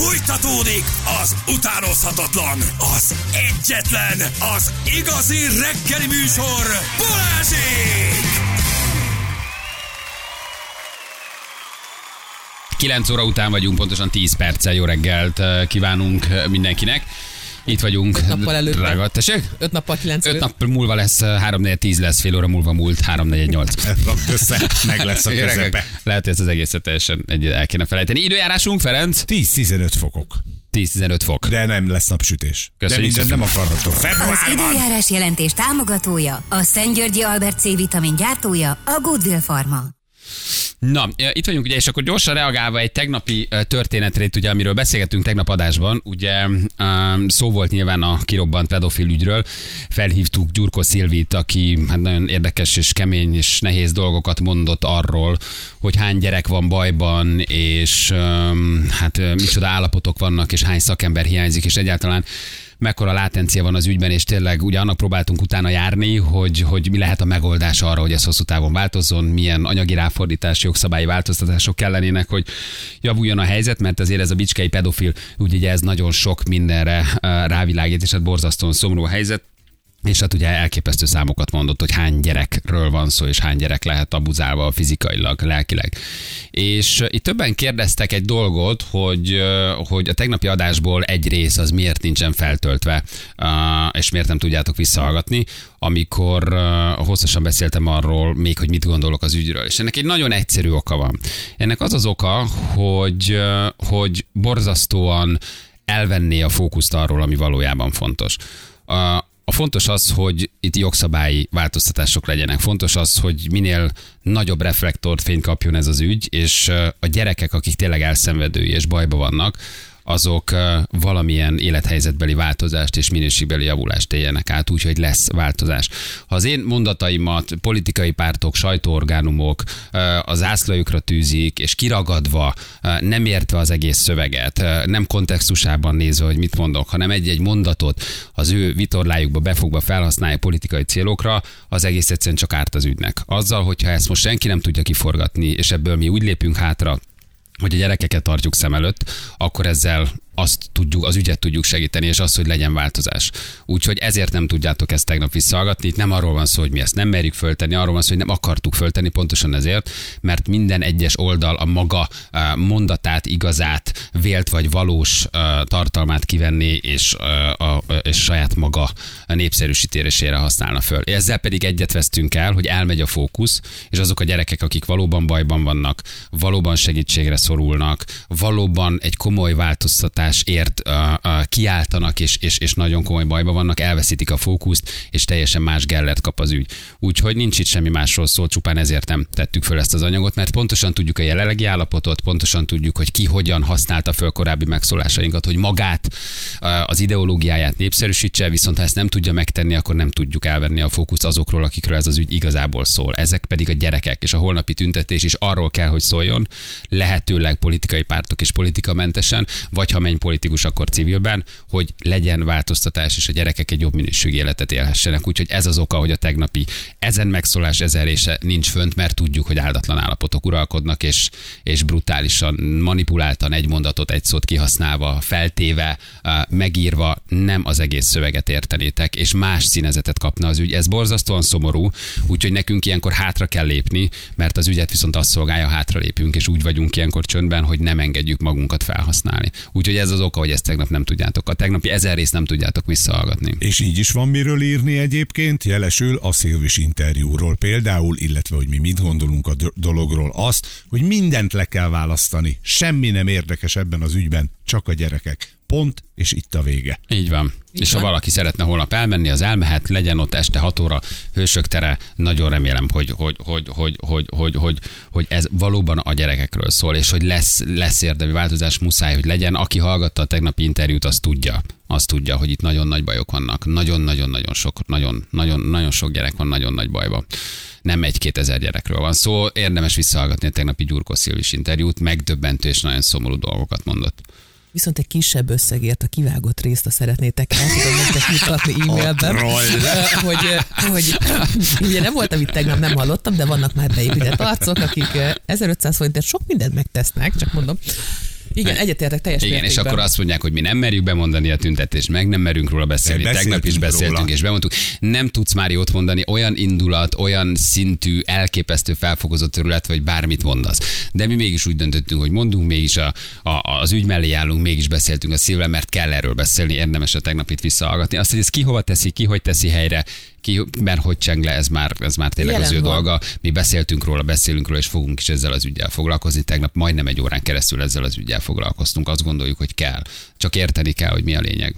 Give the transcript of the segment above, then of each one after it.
Fújtatódik az utánozhatatlan, az egyetlen, az igazi reggeli műsor, Balázsék! 9 óra után vagyunk, pontosan 10 perccel. Jó reggelt eh, kívánunk eh, mindenkinek. Itt vagyunk. nappal előtte. Drága, tessék? 5 nappal 9 5 nap múlva lesz 3 4 10 lesz, fél óra múlva múlt 3 4 8. Rakd össze, meg lesz a közepe. Lehet, hogy ezt az egészet teljesen egy- el kéne felejteni. Időjárásunk, Ferenc? 10-15 fokok. 10-15 fok. De nem lesz napsütés. Köszönjük De mindent nem akarhatok. Az időjárás jelentés támogatója, a Szent Györgyi Albert C-vitamin gyártója, a Goodwill Pharma. Na, itt vagyunk ugye, és akkor gyorsan reagálva egy tegnapi történetre, itt ugye, amiről beszélgettünk tegnap adásban, ugye szó volt nyilván a kirobbant pedofil ügyről, felhívtuk Gyurko Szilvit, aki hát nagyon érdekes és kemény és nehéz dolgokat mondott arról, hogy hány gyerek van bajban, és hát micsoda állapotok vannak, és hány szakember hiányzik, és egyáltalán mekkora látencia van az ügyben, és tényleg ugye annak próbáltunk utána járni, hogy, hogy mi lehet a megoldás arra, hogy ez hosszú távon változzon, milyen anyagi ráfordítás, jogszabályi változtatások kellenének, hogy javuljon a helyzet, mert azért ez a bicskei pedofil, úgy ugye ez nagyon sok mindenre eh, rávilágít, és hát borzasztóan szomorú a helyzet. És hát ugye elképesztő számokat mondott, hogy hány gyerekről van szó, és hány gyerek lehet abuzálva fizikailag, lelkileg. És itt többen kérdeztek egy dolgot, hogy, hogy a tegnapi adásból egy rész az miért nincsen feltöltve, és miért nem tudjátok visszahallgatni, amikor hosszasan beszéltem arról még, hogy mit gondolok az ügyről. És ennek egy nagyon egyszerű oka van. Ennek az az oka, hogy, hogy borzasztóan elvenné a fókuszt arról, ami valójában fontos. A, fontos az, hogy itt jogszabályi változtatások legyenek. Fontos az, hogy minél nagyobb reflektort fényt kapjon ez az ügy, és a gyerekek, akik tényleg elszenvedői és bajba vannak, azok valamilyen élethelyzetbeli változást és minőségbeli javulást éljenek át, úgyhogy lesz változás. Ha az én mondataimat politikai pártok, sajtóorgánumok az ászlajukra tűzik, és kiragadva, nem értve az egész szöveget, nem kontextusában nézve, hogy mit mondok, hanem egy-egy mondatot az ő vitorlájukba befogva felhasználja politikai célokra, az egész egyszerűen csak árt az ügynek. Azzal, hogyha ezt most senki nem tudja kiforgatni, és ebből mi úgy lépünk hátra, hogy a gyerekeket tartjuk szem előtt, akkor ezzel azt tudjuk, az ügyet tudjuk segíteni, és az, hogy legyen változás. Úgyhogy ezért nem tudjátok ezt tegnap visszahallgatni. Itt nem arról van szó, hogy mi ezt nem merjük föltenni, arról van szó, hogy nem akartuk föltenni, pontosan ezért, mert minden egyes oldal a maga eh, mondatát, igazát, vélt vagy valós eh, tartalmát kivenni, és, eh, a, és saját maga népszerűsítésére használna föl. Ezzel pedig egyet vesztünk el, hogy elmegy a fókusz, és azok a gyerekek, akik valóban bajban vannak, valóban segítségre szorulnak, valóban egy komoly változtatásért uh, uh, kiáltanak, és, és, és nagyon komoly bajban vannak, elveszítik a fókuszt, és teljesen más gellert kap az ügy. Úgyhogy nincs itt semmi másról szó, csupán ezért nem tettük föl ezt az anyagot, mert pontosan tudjuk a jelenlegi állapotot, pontosan tudjuk, hogy ki hogyan használta föl korábbi megszólásainkat, hogy magát, uh, az ideológiáját népszerűsítse, viszont ha ezt nem tudja megtenni, akkor nem tudjuk elvenni a fókuszt azokról, akikről ez az ügy igazából szól. Ezek pedig a gyerekek, és a holnapi tüntetés is arról kell, hogy szóljon, lehetőleg politikai pártok és politikamentesen, vagy ha menj politikus, akkor civilben, hogy legyen változtatás, és a gyerekek egy jobb minőségű életet élhessenek. Úgyhogy ez az oka, hogy a tegnapi ezen megszólás ezerése nincs fönt, mert tudjuk, hogy áldatlan állapotok uralkodnak, és, és brutálisan manipuláltan egy mondatot, egy szót kihasználva, feltéve, megírva nem az egész szöveget értenétek, és más színezetet kapna az ügy. Ez borzasztóan szomorú, úgyhogy nekünk ilyenkor hátra kell lépni, mert az ügyet viszont azt szolgálja, hátra lépünk, és úgy vagyunk ilyenkor csöndben, hogy nem engedjük magunkat felhasználni. Úgyhogy ez az oka, hogy ezt tegnap nem tudjátok. A tegnapi ezer részt nem tudjátok visszahallgatni. És így is van miről írni egyébként, jelesül a Szilvis interjúról például, illetve hogy mi mit gondolunk a do- dologról, azt, hogy mindent le kell választani. Semmi nem érdekes ebben az ügyben, csak a gyerekek. Pont, és itt a vége. Így van. Így és van. ha valaki szeretne holnap elmenni, az elmehet, legyen ott este 6 óra hősök tere. Nagyon remélem, hogy, hogy, hogy, hogy, hogy, hogy, hogy, hogy ez valóban a gyerekekről szól, és hogy lesz, lesz érdemi változás, muszáj, hogy legyen. Aki hallgatta a tegnapi interjút, az tudja, az tudja, hogy itt nagyon nagy bajok vannak. Nagyon-nagyon-nagyon sok, nagyon, nagyon, nagyon sok gyerek van nagyon nagy bajban. Nem egy-két ezer gyerekről van szó. Érdemes visszahallgatni a tegnapi Gyurkó Szilvis interjút, megdöbbentő és nagyon szomorú dolgokat mondott. Viszont egy kisebb összegért a kivágott részt, ha szeretnétek, el tudom nektek jutatni e-mailben. hogy, hogy ugye nem voltam itt tegnap, nem hallottam, de vannak már beépített arcok, akik 1500 forintért sok mindent megtesznek, csak mondom. Igen, egyetértek teljes Igen, és mértékben. akkor azt mondják, hogy mi nem merjük bemondani a tüntetést, meg nem merünk róla beszélni. Tegnap is beszéltünk beszéltünk, róla. és bemondtuk. Nem tudsz már jót mondani, olyan indulat, olyan szintű, elképesztő felfokozott terület, vagy bármit mondasz. De mi mégis úgy döntöttünk, hogy mondunk, mégis a, a, az ügy mellé állunk, mégis beszéltünk a szívvel, mert kell erről beszélni, érdemes a tegnapit visszahallgatni. Azt, hogy ez ki hova teszi, ki hogy teszi helyre, ki, mert hogy cseng le, ez már, ez már tényleg Jelen az ő van. dolga. Mi beszéltünk róla, beszélünk róla, és fogunk is ezzel az ügyel foglalkozni. Tegnap majdnem egy órán keresztül ezzel az ügyel foglalkoztunk. Azt gondoljuk, hogy kell. Csak érteni kell, hogy mi a lényeg.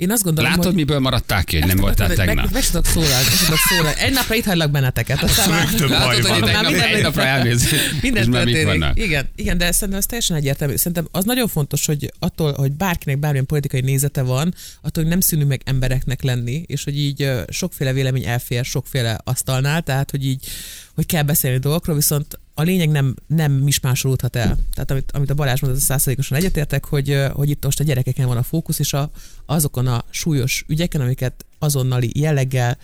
Én azt gondolom, Látod, hogy... miből maradtál ki, hogy nem voltál meg- tegnap? Meg, meg tudok szólalni, meg tudok szólalni. Egy napra itt hagylak benneteket. Aztán. Rögtön baj Látod, hogy Már minden- egy napra elmész, és Minden történik. Igen, igen, de szerintem ez teljesen egyértelmű. Szerintem az nagyon fontos, hogy attól, hogy bárkinek bármilyen politikai nézete van, attól, hogy nem szűnünk meg embereknek lenni, és hogy így sokféle vélemény elfér sokféle asztalnál, tehát hogy így, hogy kell beszélni dolgokról, viszont a lényeg nem, nem mismásolódhat el. Tehát amit, amit a Balázs mondott, az százszerékosan egyetértek, hogy, hogy itt most a gyerekeken van a fókusz, és a, azokon a súlyos ügyeken, amiket azonnali jelleggel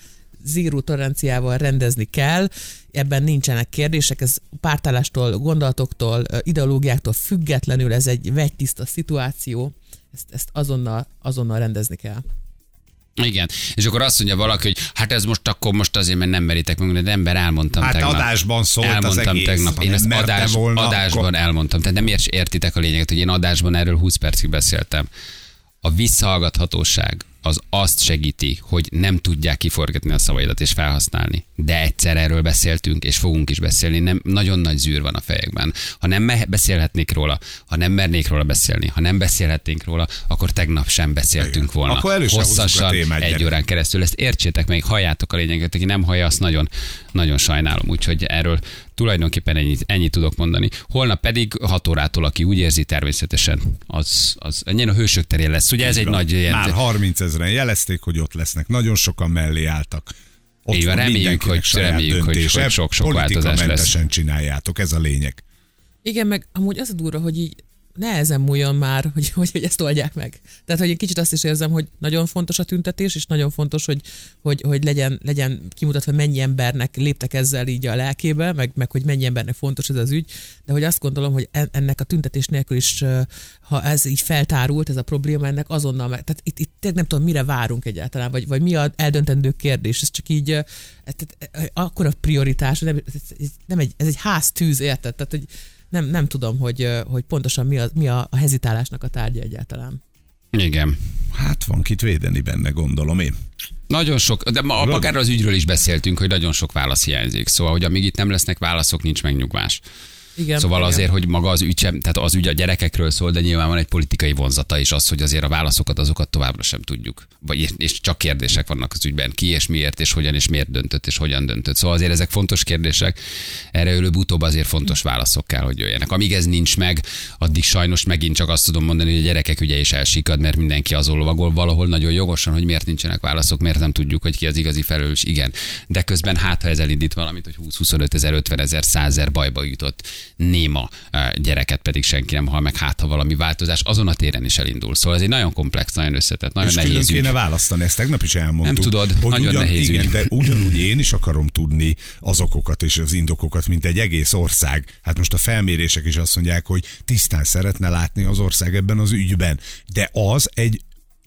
zéró toleranciával rendezni kell, ebben nincsenek kérdések, ez pártállástól, gondolatoktól, ideológiáktól függetlenül ez egy vegytiszta szituáció, ezt, ezt azonnal, azonnal rendezni kell. Igen. És akkor azt mondja valaki, hogy hát ez most akkor most azért, mert nem meritek meg, de ember elmondtam Hát tegnap. adásban szólt az elmondtam egész. tegnap. Én ezt adás, volna, adásban akkor- elmondtam. Tehát nem értitek a lényeget, hogy én adásban erről 20 percig beszéltem. A visszahallgathatóság az azt segíti, hogy nem tudják kiforgatni a szavaidat és felhasználni. De egyszer erről beszéltünk, és fogunk is beszélni. Nem, nagyon nagy zűr van a fejekben. Ha nem me- beszélhetnék róla, ha nem mernék róla beszélni, ha nem beszélhetnénk róla, akkor tegnap sem beszéltünk Igen. volna. Akkor hozzuk a Hosszasan, témát, egy órán keresztül. Ezt értsétek meg, halljátok a lényeget, aki nem hallja, azt nagyon, nagyon sajnálom. Úgyhogy erről tulajdonképpen ennyit, ennyit tudok mondani. Holnap pedig 6 órától, aki úgy érzi természetesen, az, az ennyien a hősök terén lesz. Ugye ez egy nagy Már 30 ezeren jelezték, hogy ott lesznek. Nagyon sokan mellé álltak. Ott Így van, reméljük, hogy- reméljük, hogy- hogy sok- sok változás lesz. Csináljátok, ez a lényeg. Igen, meg amúgy az a durva, hogy így nehezen múljon már, hogy, hogy, hogy ezt oldják meg. Tehát, hogy egy kicsit azt is érzem, hogy nagyon fontos a tüntetés, és nagyon fontos, hogy, hogy, hogy legyen, legyen kimutatva, mennyi embernek léptek ezzel így a lelkébe, meg, meg hogy mennyi embernek fontos ez az ügy, de hogy azt gondolom, hogy en- ennek a tüntetés nélkül is, ha ez így feltárult, ez a probléma, ennek azonnal meg, tehát itt, itt nem tudom, mire várunk egyáltalán, vagy, vagy mi a eldöntendő kérdés, ez csak így, akkor a prioritás, nem, nem egy, ez egy háztűz, érted? Tehát, hogy nem, nem tudom, hogy, hogy pontosan mi a, mi a, a hezitálásnak a tárgya egyáltalán. igen. Hát van kit védeni benne, gondolom én. Nagyon sok, de ma magáról az ügyről is beszéltünk, hogy nagyon sok válasz hiányzik. Szóval, hogy amíg itt nem lesznek válaszok, nincs megnyugvás. Igen, Szóval igen. azért, hogy maga az ügy, sem, tehát az ügy a gyerekekről szól, de nyilván van egy politikai vonzata is az, hogy azért a válaszokat azokat továbbra sem tudjuk. Vagy, és csak kérdések vannak az ügyben. Ki és miért, és hogyan és miért döntött, és hogyan döntött. Szóval azért ezek fontos kérdések. Erre előbb-utóbb azért fontos válaszok kell, hogy jöjjenek. Amíg ez nincs meg, addig sajnos megint csak azt tudom mondani, hogy a gyerekek ügye is elsikad, mert mindenki azon lovagol valahol nagyon jogosan, hogy miért nincsenek válaszok, miért nem tudjuk, hogy ki az igazi felelős. Igen. De közben hát, ha ez elindít valamit, hogy 20-25 ezer, 50 ezer, 100 ezer bajba jutott néma eh, gyereket pedig senki nem hal meg, hát ha valami változás azon a téren is elindul. Szóval ez egy nagyon komplex, nagyon összetett, nagyon és nehéz ügy. kéne választani, ezt tegnap is elmondtuk. Nem tudod, hogy nagyon ugyan, nehéz igen, ügy. de ugyanúgy én is akarom tudni az okokat és az indokokat, mint egy egész ország. Hát most a felmérések is azt mondják, hogy tisztán szeretne látni az ország ebben az ügyben. De az egy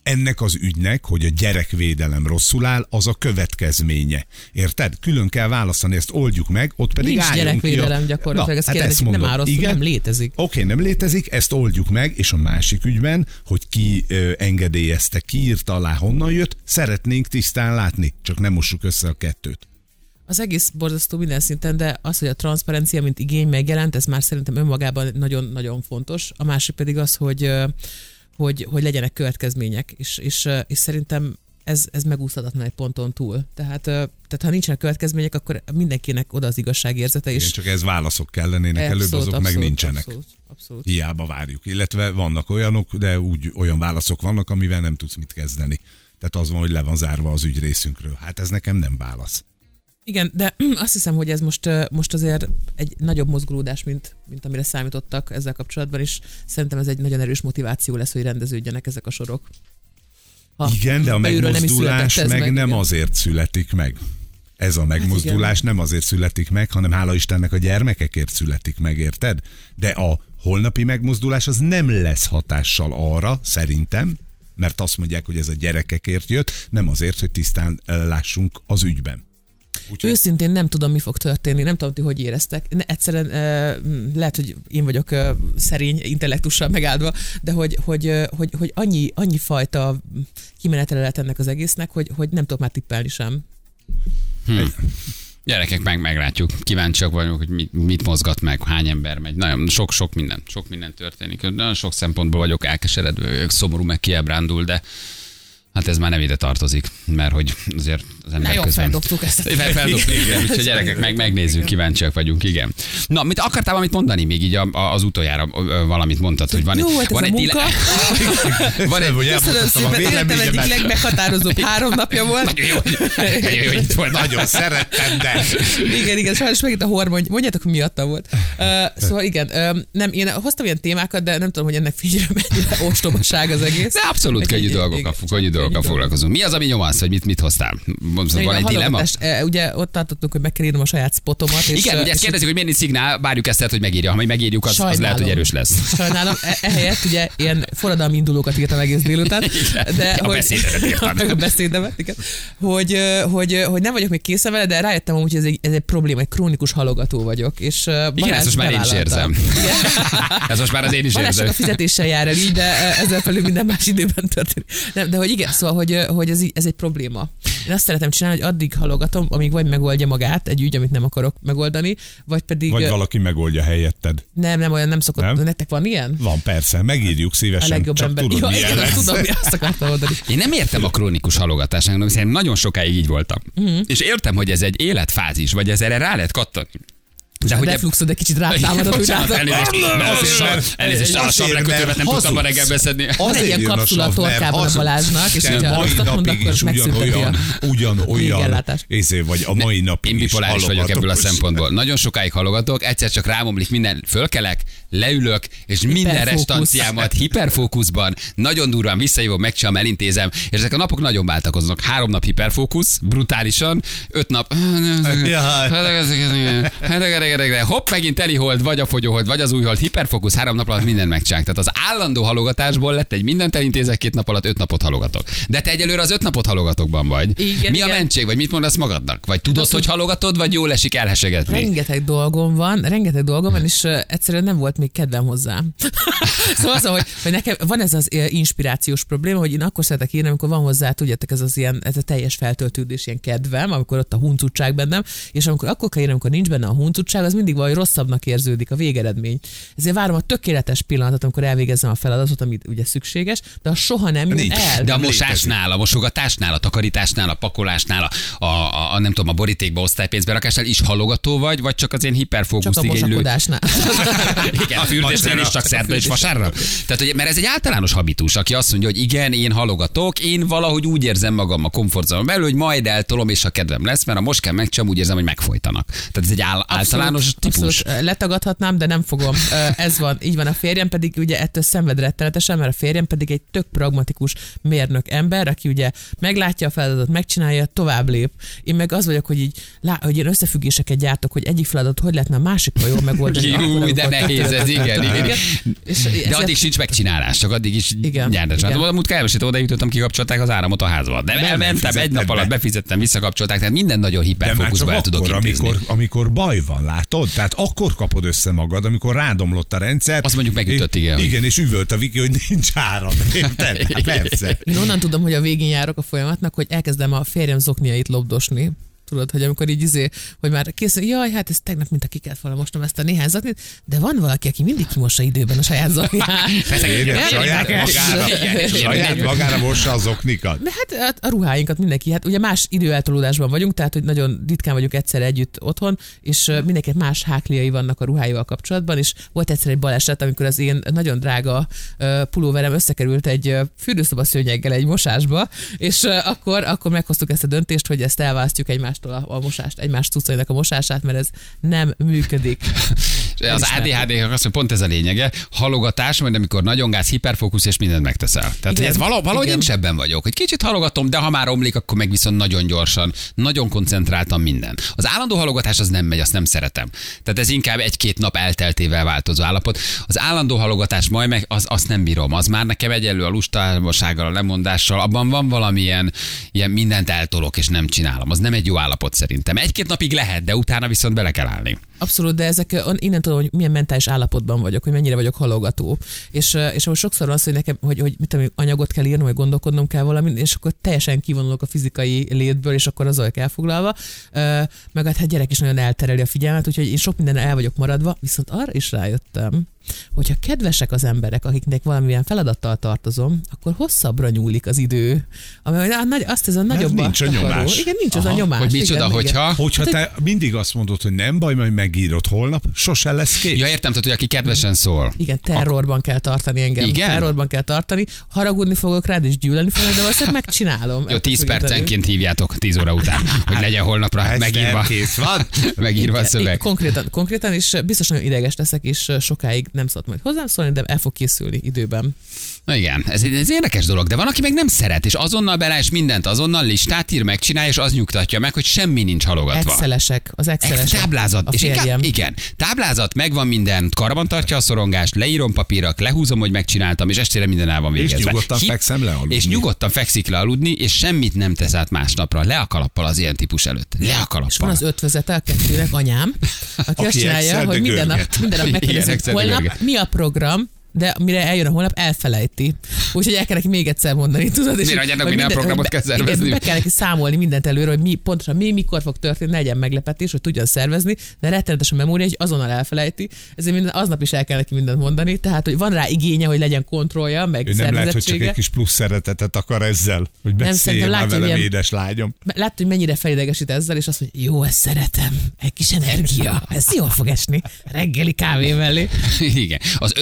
ennek az ügynek, hogy a gyerekvédelem rosszul áll, az a következménye. Érted? Külön kell választani, ezt oldjuk meg, ott pedig Nincs gyerekvédelem ki a... gyakorlatilag, ezt hát kérdezik, ezt nem áll rosszul, Igen? nem létezik. Oké, nem létezik, ezt oldjuk meg, és a másik ügyben, hogy ki ö, engedélyezte, ki írta alá, honnan jött, szeretnénk tisztán látni, csak nem mossuk össze a kettőt. Az egész borzasztó minden szinten, de az, hogy a transzparencia, mint igény megjelent, ez már szerintem önmagában nagyon-nagyon fontos. A másik pedig az, hogy, hogy, hogy legyenek következmények, és, és, és szerintem ez, ez megúszhatatlan egy ponton túl. Tehát, tehát ha nincsenek következmények, akkor mindenkinek oda az igazságérzete, Igen, és csak ez válaszok kellenének előbb, Abszolút, azok meg abszolút, nincsenek. Abszolút, abszolút. Hiába várjuk. Illetve vannak olyanok, de úgy olyan válaszok vannak, amivel nem tudsz mit kezdeni. Tehát az van, hogy le van zárva az ügy részünkről. Hát ez nekem nem válasz. Igen, de azt hiszem, hogy ez most, most azért egy nagyobb mozgulódás, mint, mint amire számítottak ezzel kapcsolatban, és szerintem ez egy nagyon erős motiváció lesz, hogy rendeződjenek ezek a sorok. Ha Igen, de a nem megmozdulás született ez meg, nem igen. azért születik meg. Ez a megmozdulás nem azért születik meg, hanem hála Istennek a gyermekekért születik meg, érted? De a holnapi megmozdulás az nem lesz hatással arra, szerintem, mert azt mondják, hogy ez a gyerekekért jött, nem azért, hogy tisztán lássunk az ügyben. Úgyhogy... Őszintén nem tudom, mi fog történni, nem tudom, ti hogy éreztek. Ne, egyszerűen uh, lehet, hogy én vagyok uh, szerény, intellektussal megáldva, de hogy, hogy, uh, hogy, hogy annyi, annyi fajta kimenetele lehet ennek az egésznek, hogy, hogy nem tudok már tippelni sem. Hmm. Gyerekek, meg meglátjuk. Kíváncsiak vagyunk, hogy mit, mit mozgat meg, hány ember megy. Nagyon sok-sok minden, sok minden történik. Nagyon sok szempontból vagyok elkeseredve, vagyok szomorú, meg kiábrándul, de Hát ez már nem ide tartozik, mert hogy azért az ember Na közben... feldobtuk ezt. a Fel- Feldobtuk, igen. Úgyhogy gyerekek, meg, megnézzük, kíváncsiak vagyunk, igen. Na, mit akartál valamit mondani még így a, a, az utoljára valamit mondtad, hogy van, Jó ez van a egy munka. van egy, hogy Köszönöm szépen, életem egyik legmeghatározóbb három napja volt. nagyon jó, nagyon jó, hogy itt volt. Nagyon szerettem, de... Igen, igen, sajnos megint a hormony. Mondjátok, hogy miatta volt. Uh, szóval igen, um, nem, én hoztam ilyen témákat, de nem tudom, hogy ennek fényre mennyire ostobaság az egész. De abszolút könnyű dolgokkal, könnyű dolgokkal dolgok. foglalkozunk. Mi az, ami nyomasz, hogy mit, mit hoztál? Van Igen, egy dilemma? eh, Ugye ott tartottuk, hogy meg kell írnom a saját spotomat. És, Igen, ugye ezt kérdezik, hogy miért nincs szignál, várjuk ezt, hogy megírja. Ha majd megírjuk, az, az lehet, hogy erős lesz. Sajnálom, e- ehelyett ugye ilyen forradalmi indulókat írtam egész délután. De a hogy, a beszédemet, igen. Hogy, hogy, hogy nem vagyok még készen vele, de rájöttem amúgy, hogy ez egy, ez egy probléma, egy krónikus halogató vagyok. És Igen, Balázs ezt most már én is érzem. Ez most már az én is Balázs csak érzem. a fizetéssel jár el így, de ö, ezzel felül minden más időben történik. Nem, de hogy igen, szóval, hogy, hogy ez, ez egy probléma. Én azt szeretem csinálni, hogy addig halogatom, amíg vagy megoldja magát egy ügy, amit nem akarok megoldani, vagy pedig Vagy valaki megoldja helyetted. nem, nem olyan nem szokott. Nem? Nektek van ilyen? Van persze, megírjuk A szívesen, legjobb csak ember. tudod, milyen igen, azt lesz. tudom, mi azt akartam mondani. Én nem értem a krónikus halogatásnak, szerintem nagyon sokáig így voltam. Mhm. És értem, hogy ez egy életfázis, vagy ez erre rá lehet kattani. De hogy refluxod egy kicsit rátámadott, Bocsánat, látom. elnézést, Nem, elnézést, mert- elnézést, a azért, sablekkötővet mert nem tudtam ma reggel beszedni. Egy ilyen kapszula mert torkában. Balázsnak, és hogyha azt mond, akkor is megszünteti a ugyanolyan, észé vagy a mai napig Én is bipoláris vagyok ebből a szempontból. Nagyon sokáig halogatok, egyszer csak rámomlik minden, fölkelek, leülök, és minden restanciámat hiperfókuszban, nagyon durván visszahívom, megcsinálom, elintézem, és ezek a napok nagyon váltakoznak. Három nap hiperfókusz, brutálisan, öt nap. Hopp, megint telihold, vagy a fogyóhold, vagy az újhold, hiperfókusz, három nap alatt minden megcsinálják. Tehát az állandó halogatásból lett egy mindent elintézek, két nap alatt öt napot halogatok. De te egyelőre az öt napot halogatokban vagy. Igen, Mi a igen. mentség, vagy mit mondasz magadnak? Vagy tudod, hogy halogatod, vagy jól esik elhesegetni? Rengeteg dolgom van, rengeteg dolgom van, és egyszerűen nem volt még kedvem hozzá. szóval az, hogy, hogy nekem van ez az uh, inspirációs probléma, hogy én akkor szeretek írni, amikor van hozzá, tudjátok, ez az ilyen, ez a teljes feltöltődés, ilyen kedvem, amikor ott a huncutság bennem, és amikor akkor kell írni, amikor nincs benne a huncutság, az mindig valahogy rosszabbnak érződik a végeredmény. Ezért várom a tökéletes pillanatot, amikor elvégezzem a feladatot, amit ugye szükséges, de soha nem Nincs. el. De a mosásnál, a mosogatásnál, a takarításnál, a pakolásnál, a, a, a, nem tudom, a borítékba osztálypénzbe rakásnál is halogató vagy, vagy csak az én csak hiperfókusz a mosakodásnál. Igen, a fürdésnél is csak szerda és vasárnap. Tehát, hogy, mert ez egy általános habitus, aki azt mondja, hogy igen, én halogatok, én valahogy úgy érzem magam a komfortzónban belül, hogy majd eltolom, és a kedvem lesz, mert a most kell megcsom, úgy érzem, hogy megfojtanak. Tehát ez egy áll, általános típus. Abszolút, letagadhatnám, de nem fogom. Ez van, így van. A férjem pedig ugye ettől szenved rettenetesen, mert a férjem pedig egy tök pragmatikus mérnök ember, aki ugye meglátja a feladatot, megcsinálja, tovább lép. Én meg az vagyok, hogy így, lá, hogy én összefüggéseket gyártok, hogy egyik feladat hogy lehetne a másikkal jól megoldani. Jú, de nehéz ez, igen, igen. És De addig sincs megcsinálás, csak addig is Igen, nyerdes. Hát igen. múltkor elmeséltem, oda jutottam, kikapcsolták az áramot a házba. De elmentem, egy nap alatt befizettem, visszakapcsolták, tehát minden nagyon hiperfókuszba el tudok akkor, amikor, amikor baj van, látod? Tehát akkor kapod össze magad, amikor rádomlott a rendszer. Azt mondjuk megütött, igen. Igen, és üvölt a Viki, hogy nincs áram. Érted? Hát persze. Én onnan tudom, hogy a végén járok a folyamatnak, hogy elkezdem a férjem zokniait lobdosni. Tudod, hogy amikor így izé, hogy már készül, jaj, hát ez tegnap, mint a ki kellett volna mosnom ezt a néhány zoknit, de van valaki, aki mindig kimossa időben a saját? Nem Saját magára, saját magára mossa az oknikat. De hát hát a ruháinkat mindenki, hát ugye más időeltolódásban vagyunk, tehát hogy nagyon ritkán vagyunk egyszer együtt otthon, és ö, mindenki más hákliai vannak a ruháival kapcsolatban, és volt egyszer egy baleset, amikor az én nagyon drága pulóverem összekerült egy fürdőszoba szőnyeggel egy mosásba, és akkor, akkor meghoztuk ezt a döntést, hogy ezt elválasztjuk egymástól egymástól a, a mosást, egymás cuccainak a mosását, mert ez nem működik. Az ADHD-nak azt, hogy pont ez a lényege, halogatás, majd amikor nagyon gáz, hiperfókusz, és mindent megteszel. Tehát Igen. ez vala, valahogy Igen. én is ebben vagyok, hogy kicsit halogatom, de ha már omlik, akkor meg viszont nagyon gyorsan, nagyon koncentráltan minden. Az állandó halogatás az nem megy, azt nem szeretem. Tehát ez inkább egy-két nap elteltével változó állapot. Az állandó halogatás majd meg, az, azt nem bírom. Az már nekem egyenlő a lustálmasággal, a lemondással, abban van valamilyen ilyen mindent eltolok és nem csinálom. Az nem egy jó állapot szerintem. Egy-két napig lehet, de utána viszont bele kell állni. Abszolút, de ezek innen tudom, hogy milyen mentális állapotban vagyok, hogy mennyire vagyok halogató. És, és most sokszor van az, hogy nekem, hogy, hogy mit tudom, anyagot kell írnom, vagy gondolkodnom kell valamin, és akkor teljesen kivonulok a fizikai létből, és akkor az vagyok elfoglalva. Meg hát, hát gyerek is nagyon eltereli a figyelmet, úgyhogy én sok minden el vagyok maradva, viszont arra is rájöttem, hogyha kedvesek az emberek, akiknek valamilyen feladattal tartozom, akkor hosszabbra nyúlik az idő. Ami nagy, azt ez a nagyobb nincs a nyomás. Igen, nincs az a Aha. nyomás. Hogy micsoda, igen, hogyha... Igen. Hogyha te mindig azt mondod, hogy nem baj, majd megírod holnap, sose lesz kész. Ja, értem, tehát, hogy aki kedvesen szól. Igen, terrorban kell tartani engem. Igen? Terrorban kell tartani. Haragudni fogok rád, és gyűlölni fogok, de valószínűleg megcsinálom. Jó, Ettől 10 függetlenül. percenként hívjátok 10 óra után, hogy legyen holnapra Ez megírva. nem kész van. megírva a szöveg. Konkrétan, konkrétan, és biztos nagyon ideges leszek, és sokáig nem szólt majd hozzám szólni, de el fog készülni időben. Na igen, ez, ez érdekes dolog, de van, aki meg nem szeret, és azonnal bele, és mindent azonnal listát ír, megcsinálja, és az nyugtatja meg, hogy semmi nincs halogatva. Excelesek, az Ex- excelesek. táblázat. A és férjem. igen, táblázat, megvan minden, karban tartja a szorongást, leírom papírra, lehúzom, hogy megcsináltam, és estére minden el van És végezve. nyugodtan fekszem le aludni. És nyugodtan fekszik le aludni, és semmit nem tesz át másnapra. Le a kalappal az ilyen típus előtt. Le a És van az ötvözete a kettőnek, anyám, aki, Aki azt csinálja, hogy minden nap, minden nap megkérdezik, holnap mi a program, de mire eljön a holnap, elfelejti. Úgyhogy el kell neki még egyszer mondani, tudod? És Miért anyának hogy minden programot kell be- igen, szervezni? be kell neki számolni mindent előre, hogy mi pontosan mi, mikor fog történni, ne legyen meglepetés, hogy tudjon szervezni, de rettenetes a memória, hogy azonnal elfelejti. Ezért minden, aznap is el kell neki mindent mondani. Tehát, hogy van rá igénye, hogy legyen kontrollja, meg Ő nem lehet, hogy csak egy kis plusz szeretetet akar ezzel, hogy beszéljen már látja, velem, milyen- édes lányom. Látod, hogy mennyire felidegesít ezzel, és azt mondja, jó, ezt szeretem, egy kis energia, ez jól fog esni, reggeli kávé mellé. Igen. Az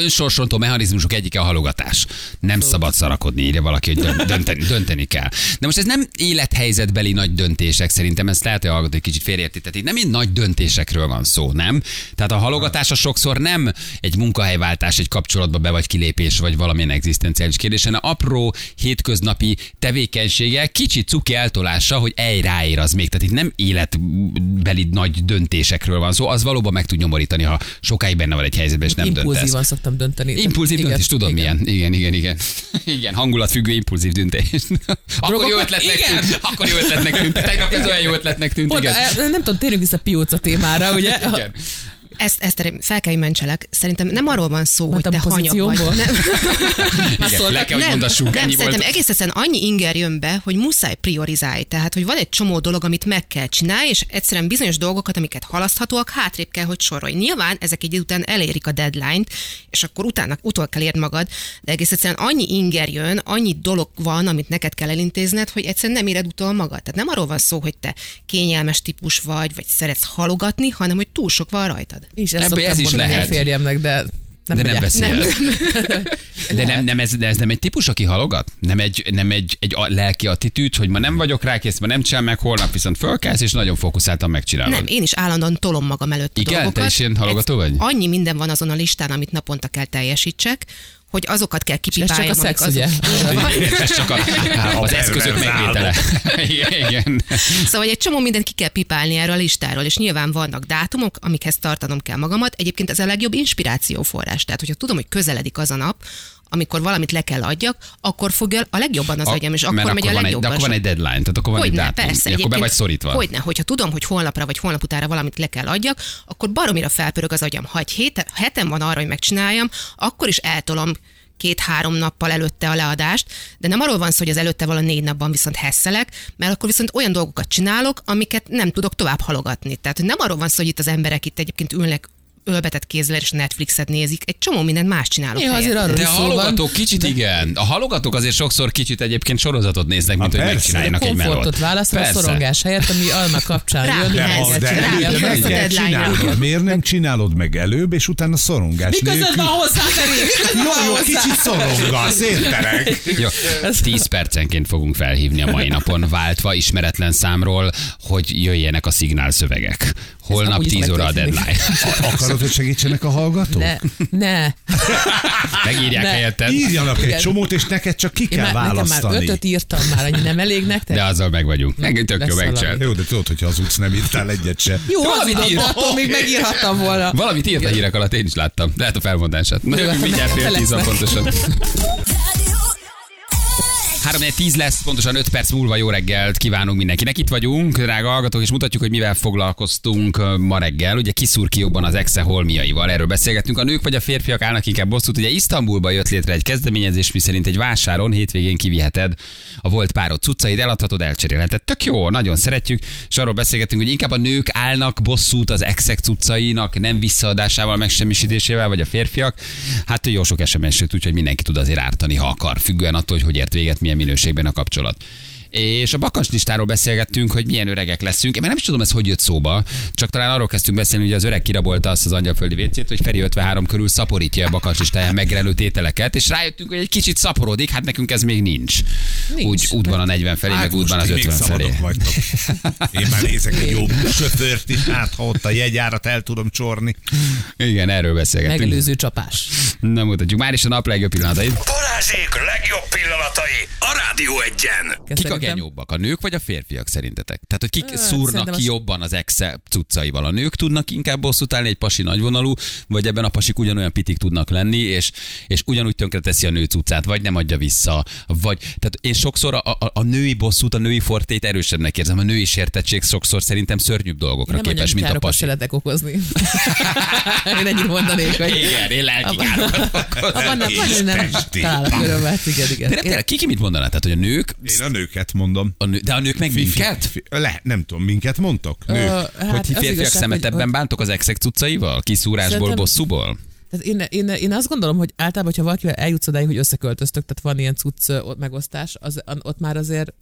önsorsontó mechanizmusok egyike a halogatás. Nem szabad szarakodni, írja valaki, hogy dön- dönteni, dönteni kell. De most ez nem élethelyzetbeli nagy döntések szerintem, ezt lehet, hogy a hallgatók kicsit félreérti. Tehát itt nem így nagy döntésekről van szó, nem? Tehát a halogatás a sokszor nem egy munkahelyváltás, egy kapcsolatba be vagy kilépés, vagy valamilyen egzisztenciális kérdés, hanem apró hétköznapi tevékenysége, kicsi cuki eltolása, hogy egy ráér az még. Tehát itt nem életbeli nagy döntésekről van szó, az valóban meg tud nyomorítani, ha sokáig benne van egy helyzetben, és nem döntesz. Impulzívan szoktam dönteni. Impulzív Igen, döntés, tudom igen. milyen. Igen, igen, igen. Igen, hangulatfüggő impulzív döntés. Akkor jó ötletnek igen. tűnt. Akkor jó ötletnek tűnt. Tegnap ez olyan jó ötletnek tűnt. Igen. nem tudom, térjünk vissza Pióca témára, ugye? Igen. Ezt, ezt fel kell, hogy mentselek. Szerintem nem arról van szó, hogy te hanyag vagy. Nem. Igen, le kell, hogy nem, mondassuk, nem szerintem volt. egész egyszerűen annyi inger jön be, hogy muszáj priorizálj. Tehát, hogy van egy csomó dolog, amit meg kell csinálni, és egyszerűen bizonyos dolgokat, amiket halaszthatóak, hátrébb kell, hogy sorolj. Nyilván ezek egy idő után elérik a deadline-t, és akkor utána utol kell érd magad, de egész egyszerűen annyi inger jön, annyi dolog van, amit neked kell elintézned, hogy egyszerűen nem éred utol magad. Tehát nem arról van szó, hogy te kényelmes típus vagy, vagy szeretsz halogatni, hanem hogy túl sok van rajtad. És ezt szoktam ez is lehet. a férjemnek, de nem De nem beszél. De, nem, nem ez, de ez nem egy típus, aki halogat? Nem egy, nem egy, egy a- lelki attitűd, hogy ma nem vagyok rá kész, ma nem csinál meg, holnap viszont fölkelsz, és nagyon fókuszáltan megcsinálod. Nem, én is állandóan tolom magam előtt a Igen? Te dolgokat. is ilyen halogató Ez- vagy? Annyi minden van azon a listán, amit naponta kell teljesítsek, hogy azokat kell És ez csak a szex, ugye? Ez csak a, az eszközök megvétele. Igen, igen. Szóval egy csomó mindent ki kell pipálni erről a listáról, és nyilván vannak dátumok, amikhez tartanom kell magamat. Egyébként ez a legjobb inspirációforrás. Tehát, hogyha tudom, hogy közeledik az a nap, amikor valamit le kell adjak, akkor fogja a legjobban az A- agyam, és akkor megy a van egy, de legjobban. akkor van egy deadline, tehát akkor van egy Hogyne, dátum. persze. akkor be vagy szorítva. Hogyne, hogyha tudom, hogy holnapra vagy holnap utára valamit le kell adjak, akkor baromira felpörög az agyam. Ha egy héten, hetem van arra, hogy megcsináljam, akkor is eltolom két-három nappal előtte a leadást, de nem arról van szó, hogy az előtte való négy napban viszont hesszelek, mert akkor viszont olyan dolgokat csinálok, amiket nem tudok tovább halogatni. Tehát nem arról van szó, hogy itt az emberek itt egyébként ülnek ölbetett kézzel és Netflixet nézik, egy csomó mindent más csinálok. Néha azért arról De a szó van. halogatók kicsit igen. A halogatók azért sokszor kicsit egyébként sorozatot néznek, mint Há, hogy persze. megcsináljanak egy melót. komfortot válaszol a szorongás helyett, ami annak kapcsán Rá, jön, de de csinálnod. Miért nem csinálod meg előbb, és utána szorongás Miközben nélkül? van hozzá, Jó, jó, kicsit szorongasz, értelek? Jó, 10 percenként fogunk felhívni a mai napon, váltva ismeretlen számról, hogy jöjjenek a szignálszövegek. Holnap amúgy is 10 óra a deadline. Akarod, hogy segítsenek a hallgatók? Ne, ne. Megírják Ne. helyetted, Írjanak egy csomót, és neked csak ki Én kell már, nekem már választani. ötöt írtam már, annyi nem elég nektek? de azzal meg vagyunk. Meg tök jó megcsinálni. Jó, de tudod, hogyha az utc nem írtál egyet se. Jó, Valamit az ír. attól még megírhattam volna. Valamit írt a hírek alatt, én is láttam. Lehet a felmondását. Na, mindjárt fél tíz pontosan. 3 10 lesz, pontosan 5 perc múlva jó reggelt kívánunk mindenkinek. Itt vagyunk, drága hallgatók, és mutatjuk, hogy mivel foglalkoztunk ma reggel. Ugye kiszúr ki jobban az exe holmiaival. Erről beszélgettünk. A nők vagy a férfiak állnak inkább bosszút. Ugye Isztambulba jött létre egy kezdeményezés, miszerint egy vásáron hétvégén kiviheted a volt párod cuccaid, eladhatod, elcserélheted. Tök jó, nagyon szeretjük. És arról beszélgettünk, hogy inkább a nők állnak bosszút az exek cuccainak, nem visszaadásával, megsemmisítésével, vagy a férfiak. Hát jó sok SMS úgyhogy mindenki tud azért ártani, ha akar, függően attól, hogy hogy ért véget, milyen minőségben a kapcsolat. És a bakancslistáról beszélgettünk, hogy milyen öregek leszünk. Én már nem is tudom, ez hogy jött szóba, csak talán arról kezdtünk beszélni, hogy az öreg kirabolta azt az angyalföldi vécét, hogy Feri 53 körül szaporítja a bakancslistáján megjelenő tételeket, és rájöttünk, hogy egy kicsit szaporodik, hát nekünk ez még nincs. Nincs. Úgy útban a 40 felé, meg útban az ti még 50 felé. vagytok. Én már nézek egy jó sofőrt is, hát ha ott a jegyárat el tudom csorni. Igen, erről beszélgettünk. Megelőző csapás. Nem mutatjuk. Már is a nap legjobb pillanatait. Balázsék legjobb pillanatai a Rádió egyen. Kik a Szerintem- genyóbbak? A nők vagy a férfiak szerintetek? Tehát, hogy kik szúrnak ki jobban az exe cuccaival? A nők tudnak inkább bosszút állni, egy pasi nagyvonalú, vagy ebben a pasik ugyanolyan pitik tudnak lenni, és, és ugyanúgy tönkreteszi a nő cuccát, vagy nem adja vissza, vagy, tehát én sokszor a, a, a női bosszút, a női fortét erősebbnek érzem. A női sértettség sokszor szerintem szörnyűbb dolgokra Nem képes, mint a pasi. szeretek okozni. Én ennyit mondanék, hogy... Igen, én lelki károkat Abban nem, vagy nem Testi. találok örömet, igen, igen. De nem, tényleg, ki, ki mit mondaná? Tehát, hogy a nők, Én a nőket mondom. a nő, de a nők meg minket? Fi- Le, nem tudom, minket mondtok? Ö, Nők. hát hogy ti férfiak szemetebben hogy- bántok az exek cuccaival? Kiszúrásból, Szerintem- bosszúból? Tehát én, én, én, azt gondolom, hogy általában, hogyha valakivel eljutsz odáig, hogy összeköltöztök, tehát van ilyen cucc ott megosztás, az, ott már azért,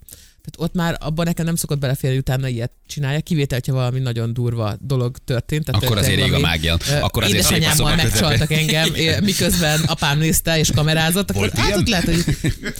tehát ott már abban nekem nem szokott beleférni, utána ilyet csinálja, kivétel, hogyha valami nagyon durva dolog történt. Tehát Akkor azért ég a mágia. Akkor azért a édesanyámmal megcsaltak engem, miközben apám nézte és kamerázott, akkor Volt hát ilyen? ott lehet, hogy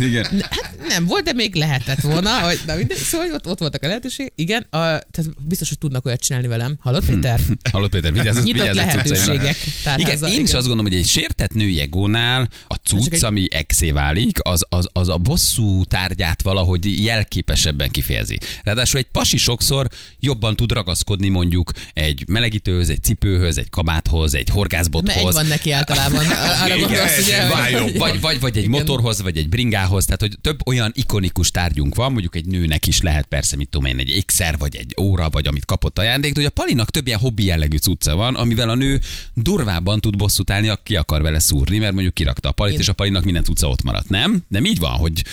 Igen. Hát nem volt, de még lehetett volna. Hogy, na mindegy, szóval ott, ott voltak a lehetőség. Igen, a, tehát biztos, hogy tudnak olyat csinálni velem. Hallod, Péter? Hallott Péter, vigyázz, Nyitott vigyázz lehetőségek Igen, én. Azt gondolom, hogy egy sértett női egónál a cucc, ami exé válik, az, az, az a bosszú tárgyát valahogy jelképesebben kifejezi. Ráadásul egy pasi sokszor jobban tud ragaszkodni mondjuk egy melegítőhöz, egy cipőhöz, egy kabáthoz, egy Mert egy horgászbothoz. van neki általában. Arra gondolsz, ugye? váljon. Vagy, vagy, vagy egy motorhoz, vagy egy bringához, tehát hogy több olyan ikonikus tárgyunk van, mondjuk egy nőnek is lehet persze, mit tudom én, egy ékszer, vagy egy óra, vagy amit kapott ajándék, de hogy a Palinak több ilyen hobbi jellegű cucca van, amivel a nő durvábban tud bosszút állni, aki akar vele szúrni, mert mondjuk kirakta a Palit, Én- és a Palinak minden cucca ott maradt, nem? Nem így van, hogy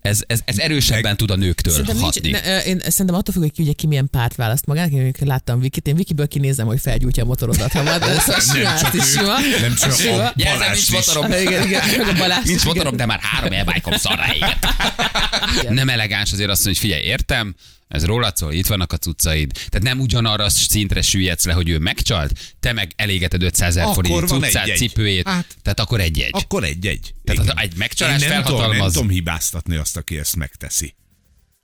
ez, ez, ez erősebben tud a nőktől Szerintem, nincs, hatni. ne, ö, én szerintem attól függ, hogy ki, ugye, ki milyen párt választ magának. Én láttam Vikit, én Vikiből kinézem, hogy felgyújtja a motorodat. Ha van, de simán, Nem ezt csak is ő, sima. nem csak Sima. a Jelzem, Balázs nincs motorom. Igen, igen, meg a Balázs Nincs is, motorom, igen. de már három elbájkom szarra éget. Nem elegáns azért azt mondani, hogy figyelj, értem, ez rólad szól, itt vannak a cuccaid. Tehát nem ugyanarra szintre süllyedsz le, hogy ő megcsalt, te meg elégeted 500 ezer forint cuccát, egy-egy. cipőjét. Hát. Tehát akkor egy-egy. Akkor egy-egy. Tehát Igen. egy megcsalás Én nem tudom, nem felhatalmaz. tudom hibáztatni azt, aki ezt megteszi.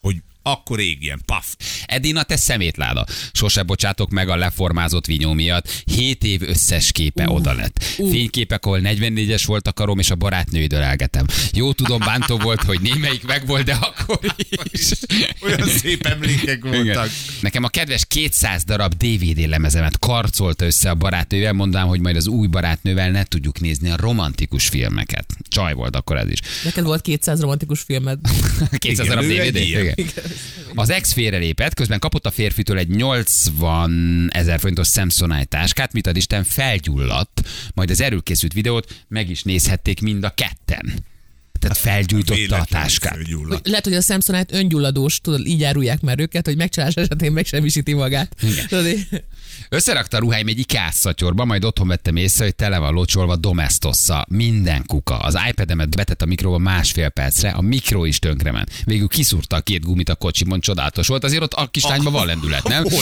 Hogy akkor égjen, paf. Edina, te szemétláda. Sose bocsátok meg a leformázott vinyó miatt. 7 év összes képe uh, oda lett. Uh. Fényképek, ahol 44-es volt a karom, és a barátnőidől elgetem. Jó tudom, bántó volt, hogy némelyik megvolt, de akkor is. Olyan szép emlékek Igen. voltak. Nekem a kedves 200 darab DVD lemezemet karcolta össze a barátnővel, mondám, hogy majd az új barátnővel ne tudjuk nézni a romantikus filmeket. Csaj volt akkor ez is. Neked volt 200 romantikus filmed. 200 Igen, darab DVD. ilyen. Igen. Az ex félrelépett, közben kapott a férfitől egy 80 ezer forintos Samsonite táskát, mit ad Isten felgyulladt, majd az erről készült videót meg is nézhették mind a ketten. Tehát felgyújtotta a táskát. Lehet, hogy a Samsonite öngyulladós, tudod, így árulják már őket, hogy megcsalás esetén megsemmisíti magát. Összerakta a ruháim egy ikea szatyorba, majd otthon vettem észre, hogy tele van locsolva domestossa. Minden kuka. Az iPad-emet betett a mikróba másfél percre, a mikro is tönkrement. Végül kiszúrta a két gumit a kocsimon, csodálatos volt. Azért ott a kislányban van lendület, nem?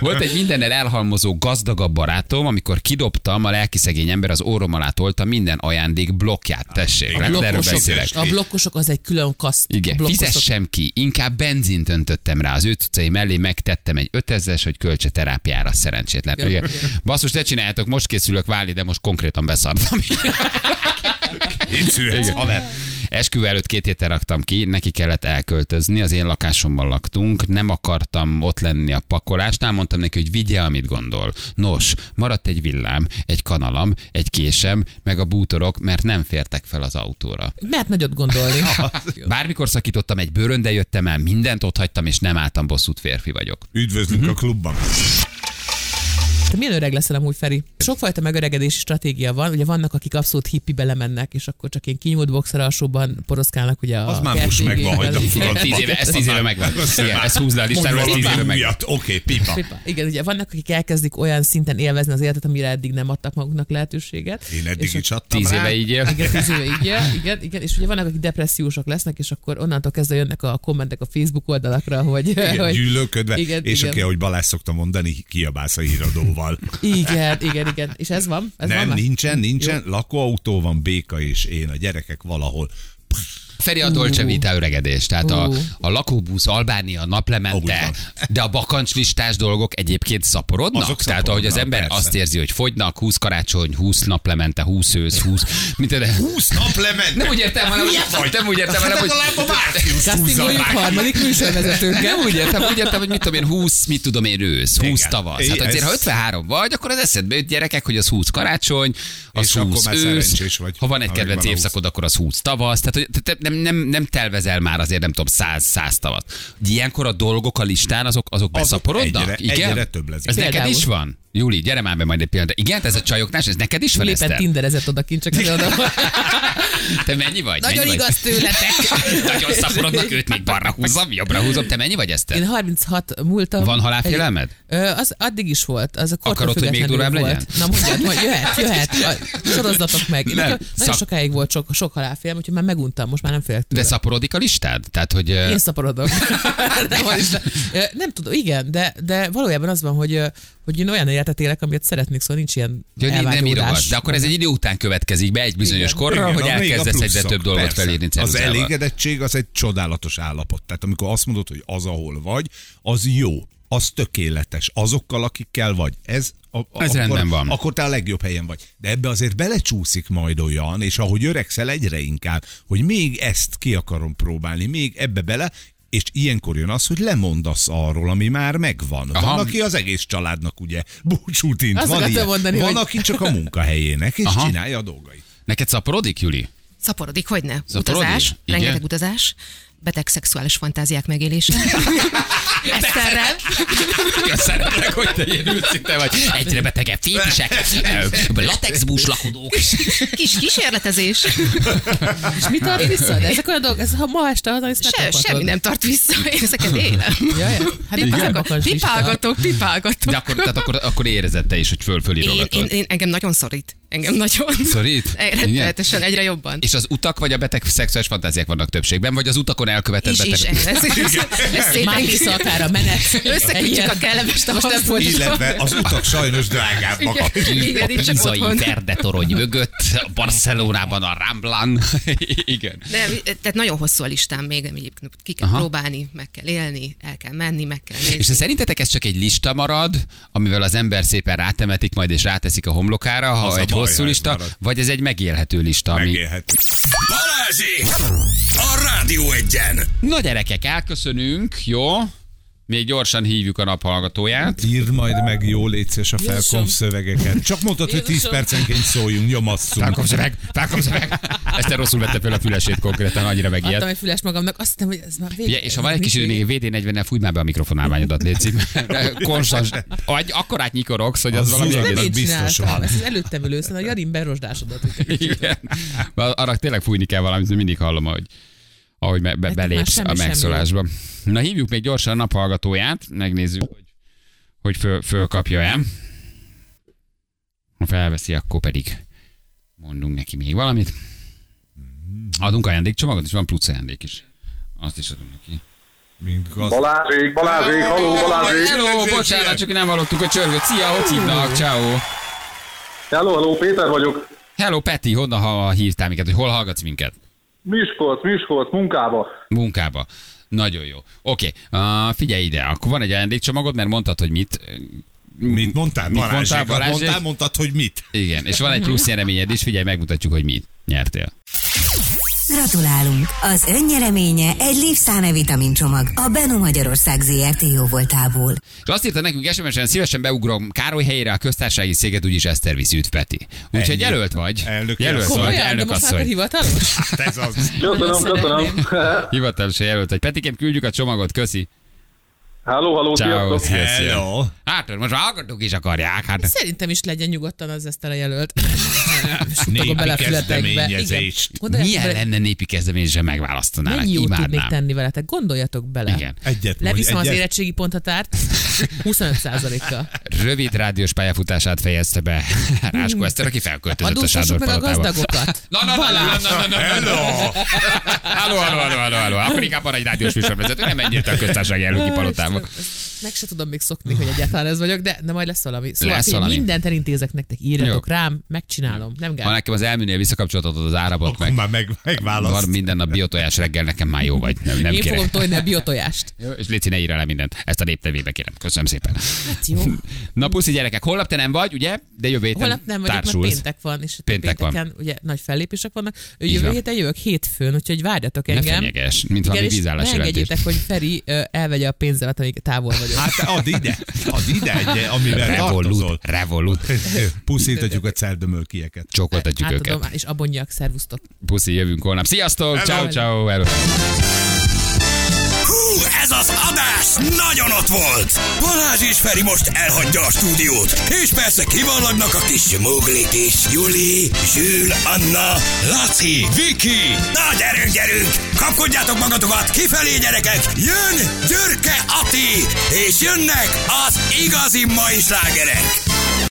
Volt egy mindennel elhalmozó gazdagabb barátom, amikor kidobtam, a lelki szegény ember az órom alá tolta minden ajándék blokkját. Tessék, A erről blokkosok, beszélek. a blokkosok az egy külön kaszt. Igen, blokkosok. fizessem ki, inkább benzint öntöttem rá az ő cuccai mellé, megtettem egy 5000 hogy költse terápiára szerencsétlen. Igen. Igen. Basszus, ne csináljátok, most készülök válni, de most konkrétan beszartam. Itt születsz, haver. Esküvő előtt két héten raktam ki, neki kellett elköltözni, az én lakásomban laktunk, nem akartam ott lenni a pakolásnál, mondtam neki, hogy vigye, amit gondol. Nos, maradt egy villám, egy kanalam, egy késem, meg a bútorok, mert nem fértek fel az autóra. Mert nagyot gondolni. Bármikor szakítottam egy bőrön, de jöttem el, mindent ott hagytam, és nem álltam bosszút férfi vagyok. Üdvözlünk a klubban. Te milyen öreg leszel amúgy, Feri? Sokfajta megöregedési stratégia van. Ugye vannak, akik abszolút hippi belemennek, és akkor csak ilyen kinyúlt boxer alsóban poroszkálnak ugye a Az már most megvan, hagyd a. Tíz éve, ez tíz éve megvan. Igen, ezt húzd le a listáról, ez tíz éve megvan. Oké, pipa. Igen, ugye vannak, akik elkezdik olyan szinten élvezni az életet, amire eddig nem adtak maguknak lehetőséget. Én eddig is adtam Tíz éve így él. Igen, tíz éve így él, igen, igen, és ugye vannak, akik depressziósok lesznek, és akkor onnantól kezdve jönnek a kommentek a Facebook oldalakra, hogy... Igen, hogy gyűlölködve, és aki, ahogy Balázs szokta mondani, kiabálsz a híradóval. Igen, igen, igen. És ez van? Ez van Nem, már? nincsen, nincsen. Lakóautó van, béka és én, a gyerekek valahol. Feri a Dolce Vita öregedés, tehát a, a lakóbusz, Albánia, naplemente, de a bakancslistás dolgok egyébként szaporodnak? Azok tehát ahogy az ember persze. azt érzi, hogy fogynak, 20 karácsony, 20 naplemente, 20 ősz, 20... Mint de... 20 nap lement! Nem úgy értem, hanem, hogy nem úgy értem, hanem, hogy... Legalább a Március Castingoljuk harmadik műsorvezetőnkkel. Nem úgy értem, úgy értem, hogy mit tudom én, 20, mit tudom én, ősz, 20 Igen. tavasz. Hát azért, ha 53 vagy, akkor az eszedbe jut gyerekek, hogy az 20 karácsony, az És akkor 20 már ősz. Ha van egy kedvenc megvan a 20. évszakod, akkor az 20 tavasz. Tehát hogy te- te nem, nem, nem tervezel már azért, nem tudom, 100, 100 tavat. Ilyenkor a dolgok a listán, azok, azok beszaporodnak? egyre- egyre több lesz. Ez neked Például. is van? Júli, gyere már be majd egy pillanat. Igen, ez a csajoknál, ez neked is van, Éppen Eszter? tinderezett oda kint, csak oda. Te mennyi vagy? Nagyon mennyi igaz vagy? tőletek. Nagyon szaporodnak, őt még balra húzom, jobbra húzom. Te mennyi vagy, Eszter? Én 36 múltam. Van halálfélelmed? Ö, az addig is volt. Az a Akarod, hogy még durvább volt. Na mondjad, hogy jöhet, jöhet. Sorozzatok meg. Én Nem, Nagyon szak- sokáig volt sok, sok halálfélem, úgyhogy már meguntam, most már nem félek De tőle. szaporodik a listád? Tehát, hogy... Én szaporodok. nem, nem tudom, igen, de, de valójában az van, hogy, hogy én olyan életet élek, amit szeretnék, szóval nincs ilyen Ja, nem írogat, de akkor ez egy idő után következik be egy bizonyos Igen. korra, Igen, hogy a- a elkezdesz egyre több dolgot persze. felírni Az elégedettség az egy csodálatos állapot. Tehát amikor azt mondod, hogy az, ahol vagy, az jó, az tökéletes, azokkal, akikkel vagy. Ez, a, Ez akkor, rendben van. Akkor te a legjobb helyen vagy. De ebbe azért belecsúszik majd olyan, és ahogy öregszel egyre inkább, hogy még ezt ki akarom próbálni, még ebbe bele, és ilyenkor jön az, hogy lemondasz arról, ami már megvan. Aha. Van, aki az egész családnak ugye búcsút int, Azt van, ilyen. mondani, van hogy- aki csak a munkahelyének, és Aha. csinálja a dolgait. Neked szaporodik, Juli? Szaporodik, hogy ne? Szaporodik? Utazás, Igen. rengeteg utazás, beteg szexuális fantáziák megélése. Eszterrel. Ja, szeretlek, hogy te ilyen őszinte vagy. Egyre betegebb fétisek, latexbús lakodók. Kis kísérletezés. És mit tart vissza? De ezek olyan dolgok, ez, ha ma este haza, ezt Se, semmi nem tart vissza, én ezeket élem. Ja, ja. Hát ez Pipálgatok, pipálgatok, pipálgatok. De akkor, tehát akkor, akkor érezed te is, hogy föl Én, fölírogatod. én, én, engem nagyon szorít. Engem nagyon. Szorít? Rettenetesen, egyre jobban. És az utak vagy a beteg szexuális fantáziák vannak többségben, vagy az utakon elkövetett is, beteg? is, ez, ez, ez, ez Már szépen akár a menet. Összekötjük a kellemes Most nem volt Illetve az utak sajnos drágábbak. Igen, a pizai. Verde torony mögött, a Barcelonában a Ramblan. Igen. Nem, tehát nagyon hosszú a listám még, amit ki kell Aha. Próbálni, meg kell élni, el kell menni, meg kell nézni. És ha szerintetek ez csak egy lista marad, amivel az ember szépen rátemetik majd és ráteszik a homlokára, ha Az egy hosszú ez lista, marad. vagy ez egy megélhető lista, ami... Megélhet. Balázsi! A Rádió egyen! Na gyerekek, elköszönünk, jó? Még gyorsan hívjuk a naphallgatóját. Írd majd meg jó létszés a felkonf szövegeket. Csak mondtad, hogy 10 Jézusom. percenként szóljunk, nyomasszunk. Felkapsz meg, felkapsz meg. Ezt rosszul vette fel a fülesét konkrétan, annyira Adtam megijedt. egy füles magamnak, azt hittem, hogy ez már vége. Ugye, és ha van egy kis idő, még VD40-nel fújj már be a mikrofonálványodat, létszik. Konstans, vagy akkorát nyikorogsz, hogy az, Az valami egész. nem biztos van. ez az előttem ülő, szóval a Jarin berosdásodott. Igen. Arra tényleg fújni kell valamit, mert mindig hallom, hogy ahogy be, be, belépsz semmi a megszólásba. Na hívjuk még gyorsan a naphallgatóját, megnézzük, hogy, hogy föl, fölkapja-e. Ha felveszi, akkor pedig mondunk neki még valamit. Adunk ajándékcsomagot, és van plusz ajándék is. Azt is adunk neki. Balázsék, Balázsék, haló, Balázsék. Hello, bocsánat, csak nem hallottuk a csörgőt. Szia, hogy hívnak? Ciao. Hello, hello, Péter vagyok. Hello, Peti, honnan ha hívtál minket, hogy hol hallgatsz minket? Miskolc, Miskolc, munkába. Munkába. Nagyon jó. Oké, uh, figyelj ide, akkor van egy ajándékcsomagod, mert mondtad, hogy mit. Mit mondtál? Mit mondtál? Balázsék? Mondtál, mondtad, hogy mit? Igen, és van egy plusz nyereményed is, figyelj, megmutatjuk, hogy mit nyertél. Gratulálunk! Az önnyereménye egy Livszáne vitamin csomag a Beno Magyarország ZRT jó voltából. És azt írta nekünk SMS-en, szívesen beugrom Károly helyére a köztársasági széget, úgyis Eszter viszi üt Peti. Úgyhogy jelölt vagy. Elnök jelölt vagy, Komolyan, de elnök most már akkor asszony. hivatalos? Hát ez az. Köszönöm, köszönöm. Hivatalosan jelölt vagy. Petikém, küldjük a csomagot, köszi. Hello, hello, Ciao. Hello. Hát, most a hallgatók is akarják. Hát. Szerintem is legyen nyugodtan az ezt a jelölt. Népi bele a fületekbe. kezdeményezés. Igen. Milyen bele, lenne népi kezdeményezésre megválasztanálak? Mennyi jót tudnék tenni veletek? Gondoljatok bele. Igen. Egyet Leviszem az egyet. érettségi ponthatárt 25%-kal. Rövid rádiós pályafutását fejezte be Ráskó Eszter, aki felköltözött a Adóztassuk Sándor meg a gazdagokat. Na, na, na, na, na, na, na, Hello. Halló, halló. Akkor inkább arra egy rádiós műsorvezető, nem te a köztársasági elnöki palotába. Meg se tudom még szokni, hogy egyáltalán ez vagyok, de, de majd lesz valami. Szóval Lesz valami. mindent elintézek nektek, írjatok rám, megcsinálom. Nem Ha gál. nekem az elműnél visszakapcsolatod az áramot, Akkor meg már meg, van megválaszt. minden nap biotojás reggel, nekem már jó vagy. Nem, nem Én kérek. fogom tojni a biotojást. Jó, És Léci, ne írja le mindent. Ezt a néptevébe kérem. Köszönöm szépen. Hát jó. Na puszi gyerekek, holnap te nem vagy, ugye? De jövő héten Holnap nem vagyok, mert társulsz. péntek van, és Péntek van. pénteken ugye nagy fellépések vannak. Jövő van. héten jövök hétfőn, úgyhogy várjatok Ne engem. fenyeges, mint valami vízállás ne jelentés. engedjétek, hogy Feri elvegye a pénzemet, amíg távol vagyok. Hát add ide, add ide egy, amivel Revolut, tartozol. revolut. Puszítatjuk a cerdömölkieket. Csókoltatjuk őket. Átadom, és abonyak, szervusztok. Puszi, jövünk holnap. Sziasztok! Ciao, ciao. Hú, ez az adás nagyon ott volt! Balázs és Feri most elhagyja a stúdiót, és persze kivallagnak a kis muglik is. Juli, Zsül, Anna, Laci, Viki. Na gyerünk, gyerünk! Kapkodjátok magatokat, kifelé gyerekek! Jön Györke Ati, és jönnek az igazi mai slágerek!